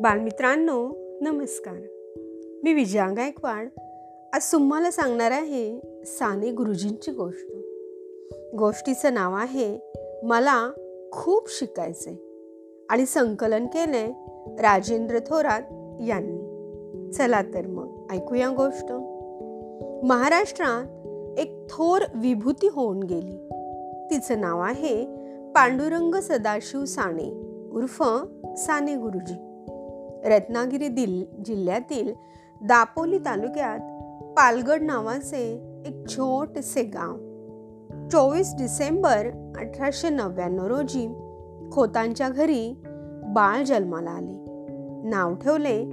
बालमित्रांनो नमस्कार. मी विजया गायकवाड. आज तुम्हाला सांगणार आहे साने गुरुजींची गोष्ट. गोष्टीचं नाव आहे मला खूप शिकायचे आणि संकलन केले राजेंद्र थोरात यांनी. चला तर मग ऐकूया गोष्ट. महाराष्ट्रात एक थोर विभूती होऊन गेली. तिचं नाव आहे पांडुरंग सदाशिव साने उर्फ साने गुरुजी. रत्नागिरी दिल जिल्ह्यातील दापोली तालुक्यात पालगड नावाचे एक छोटेसे गाव. चोवीस डिसेंबर अठराशे नव्याण्णव रोजी खोतांच्या घरी बाळ जन्माला आले. नाव ठेवले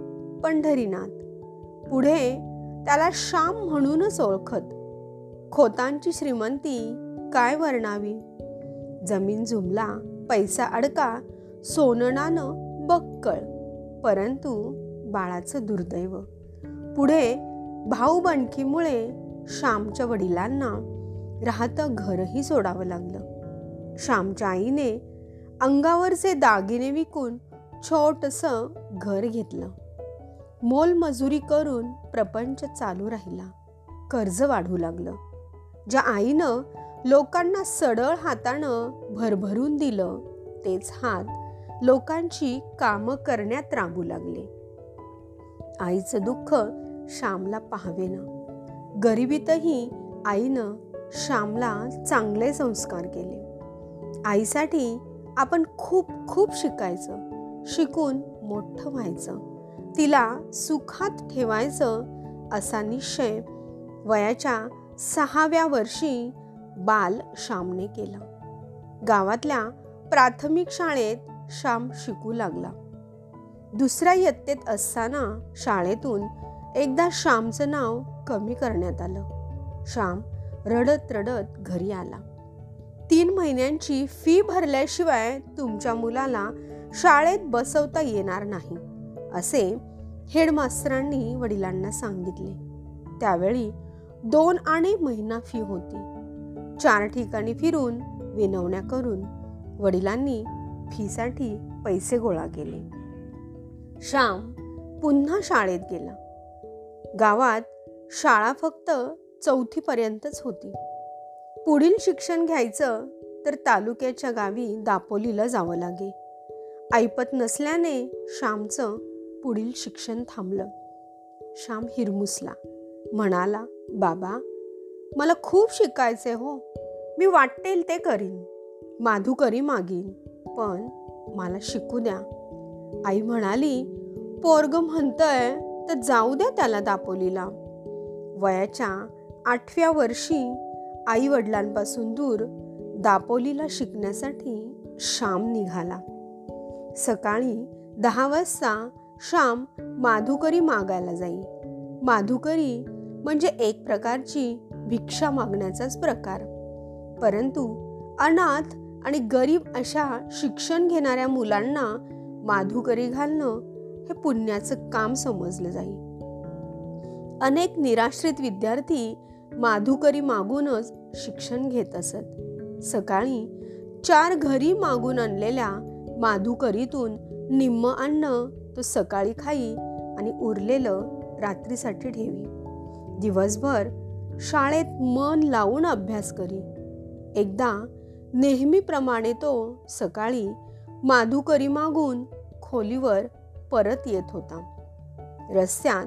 पंढरीनाथ. पुढे त्याला श्याम म्हणूनच ओळखत. खोतांची श्रीमंती काय वर्णावी? जमीन झुमला पैसा अडका सोननानं बक्कळ. परंतु बाळाचं दुर्दैव. पुढे भाऊ बंडकीमुळे श्यामच्या वडिलांना राहतं घरही सोडावं लागलं. श्यामच्या आईने अंगावरचे दागिने विकून छोटसं घर घेतलं. मोलमजुरी करून प्रपंच चालू राहिला. कर्ज वाढू लागलं. ज्या आईनं लोकांना सडळ हातानं भरभरून दिलं तेच हात लोकांची कामं करण्यात राबू लागले. आईचं दुःख श्यामला पाहावेना. गरिबीतही आईनं श्यामला चांगले संस्कार केले. आईसाठी आपण खूप खूप शिकायचं शिकून मोठं व्हायचं तिला सुखात ठेवायचं असा निश्चय वयाच्या सहाव्या वर्षी बाल श्यामने केला. गावातल्या प्राथमिक शाळेत श्याम शिकू लागला. दुसऱ्या इयत्तेत असताना शाळेतून एकदा श्यामचं नाव कमी करण्यात आलं. श्याम रडत रडत घरी आला. तीन महिन्यांची फी भरल्याशिवाय तुमच्या मुलाला शाळेत बसवता येणार नाही असे हेडमास्तरांनी वडिलांना सांगितले. त्यावेळी दोन आणि महिना फी होती. चार ठिकाणी फिरून विनवण्या करून वडिलांनी फीसाठी पैसे गोळा केले. श्याम पुन्हा शाळेत गेला. गावात शाळा फक्त चौथीपर्यंतच होती. पुढील शिक्षण घ्यायचं तर तालुक्याच्या गावी दापोलीला जावं लागे. ऐपत नसल्याने श्यामचं पुढील शिक्षण थांबलं. श्याम हिरमुसला. म्हणाला बाबा मला खूप शिकायचे हो. मी वाटेल ते करीन. माधुकरी मागीन. पण मला शिकू द्या. आई म्हणाली पोरग म्हणतंय तर जाऊ द्या त्याला दापोलीला. वयाच्या आठव्या वर्षी आई वडिलांपासून दूर दापोलीला शिकण्यासाठी श्याम निघाला. सकाळी दहा वाजता श्याम माधुकरी मागायला जाई. माधुकरी म्हणजे एक प्रकारची भिक्षा मागण्याचाच प्रकार. परंतु अनाथ आणि गरीब अशा शिक्षण घेणाऱ्या मुलांना माधुकरी घालणं हे पुण्याचं काम समजलं जाईल अनेक निराश्रित विद्यार्थी माधुकरी मागूनच शिक्षण घेत असत. सकाळी चार घरी मागून आणलेल्या माधुकरीतून निम्म अन्न तो सकाळी खाई आणि उरलेलं रात्रीसाठी ठेवी. दिवसभर शाळेत मन लावून अभ्यास करी. एकदा नेहमीप्रमाणे तो सकाळी माधुकरी मागून खोलीवर परत येत होता. रस्त्यात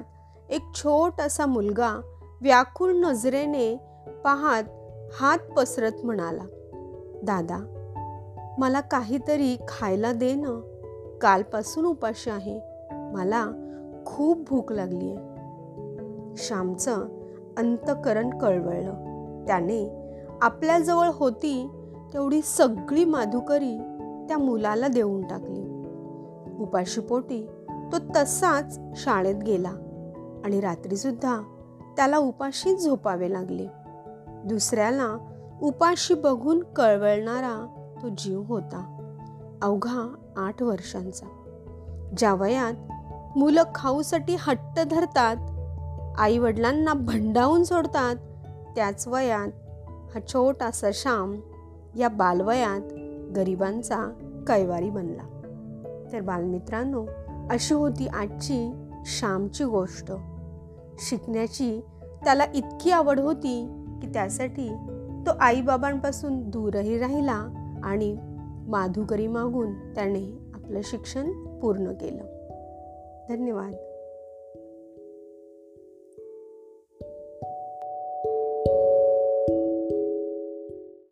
एक छोटासा मुलगा व्याकुळ नजरेने पाहत हात पसरत म्हणाला दादा मला काहीतरी खायला दे ना. कालपासून उपाशी आहे. मला खूप भूक लागली आहे. श्यामचं अंतकरण कळवळलं. त्याने आपल्याजवळ होती तेवढी सगळी माधुकरी त्या मुलाला देऊन टाकली. उपाशीपोटी तो तसाच शाळेत गेला आणि रात्रीसुद्धा त्याला उपाशीच झोपावे लागले. दुसऱ्याला उपाशी बघून कळवळणारा तो जीव होता. अवघा आठ वर्षांचा. ज्या वयात मुलं खाऊसाठी हट्ट धरतात आई वडिलांना भंडावून सोडतात त्याच वयात हा छोटासा श्याम या बालवयात गरिबांचा कैवारी बनला. तर बालमित्रांनो अशी होती आजची श्यामची गोष्ट. शिकण्याची त्याला इतकी आवड होती की त्यासाठी तो आईबाबांपासून दूरही राहिला आणि माधुकरी मागून त्याने आपलं शिक्षण पूर्ण केलं. धन्यवाद.